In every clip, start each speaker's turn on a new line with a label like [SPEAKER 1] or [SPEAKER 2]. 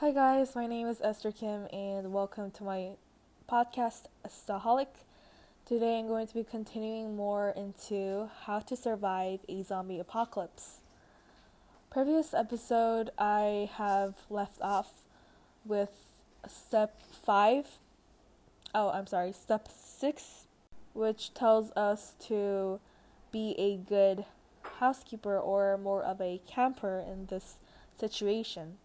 [SPEAKER 1] Hi, guys, my name is Esther Kim, and welcome to my podcast, Staholic. Today, I'm going to be continuing more into how to survive a zombie apocalypse. Previous episode, I have left off with step five. Oh, I'm sorry, step six, which tells us to be a good housekeeper or more of a camper in this situation.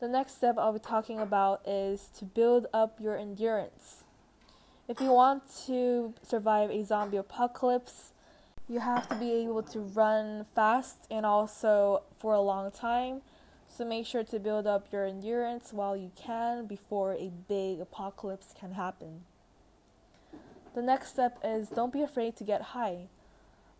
[SPEAKER 1] The next step I'll be talking about is to build up your endurance. If you want to survive a zombie apocalypse, you have to be able to run fast and also for a long time. So make sure to build up your endurance while you can before a big apocalypse can happen. The next step is don't be afraid to get high.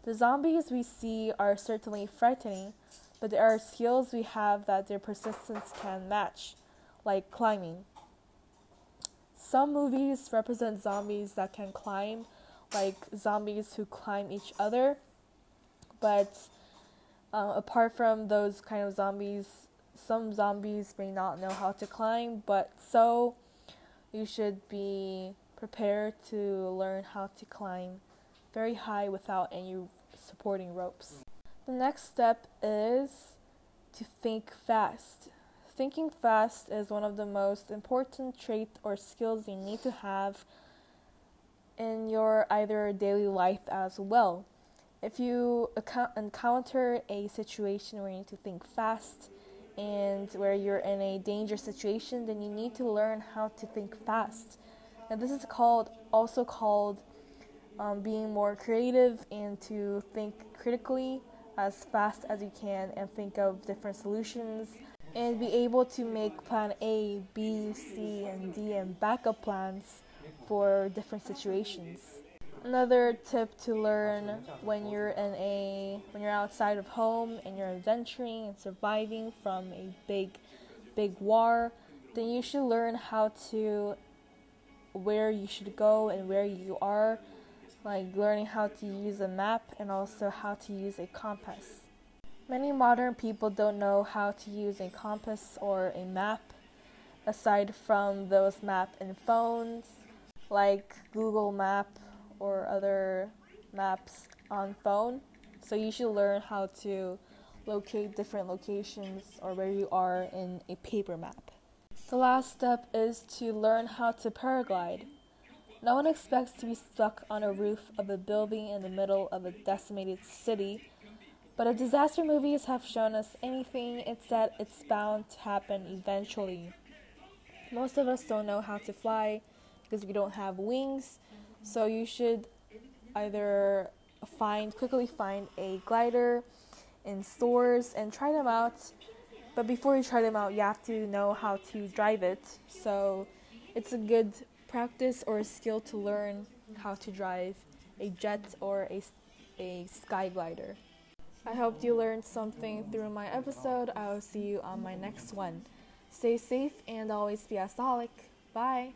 [SPEAKER 1] The zombies we see are certainly frightening, but there are skills we have that their persistence can match, like climbing. Some movies represent zombies that can climb, like zombies who climb each other, but uh, apart from those kind of zombies, some zombies may not know how to climb, but so you should be prepared to learn how to climb very high without any supporting ropes. The next step is to think fast. Thinking fast is one of the most important traits or skills you need to have in your either daily life as well. If you encounter a situation where you need to think fast and where you're in a dangerous situation, then you need to learn how to think fast. And this is called also called um, being more creative and to think critically as fast as you can and think of different solutions and be able to make plan A, B, C, and D and backup plans for different situations. Another tip to learn when you're in a when you're outside of home and you're adventuring and surviving from a big big war, then you should learn how to where you should go and where you are like learning how to use a map and also how to use a compass. Many modern people don't know how to use a compass or a map aside from those map in phones like Google Map or other maps on phone. So you should learn how to locate different locations or where you are in a paper map. The last step is to learn how to paraglide. No one expects to be stuck on a roof of a building in the middle of a decimated city, but if disaster movies have shown us anything, it's that it's bound to happen eventually. Most of us don't know how to fly because we don't have wings, so you should either find quickly find a glider in stores and try them out. But before you try them out, you have to know how to drive it. So it's a good practice or a skill to learn how to drive a jet or a, a sky glider. I hope you learned something through my episode. I will see you on my next one. Stay safe and always be a Bye.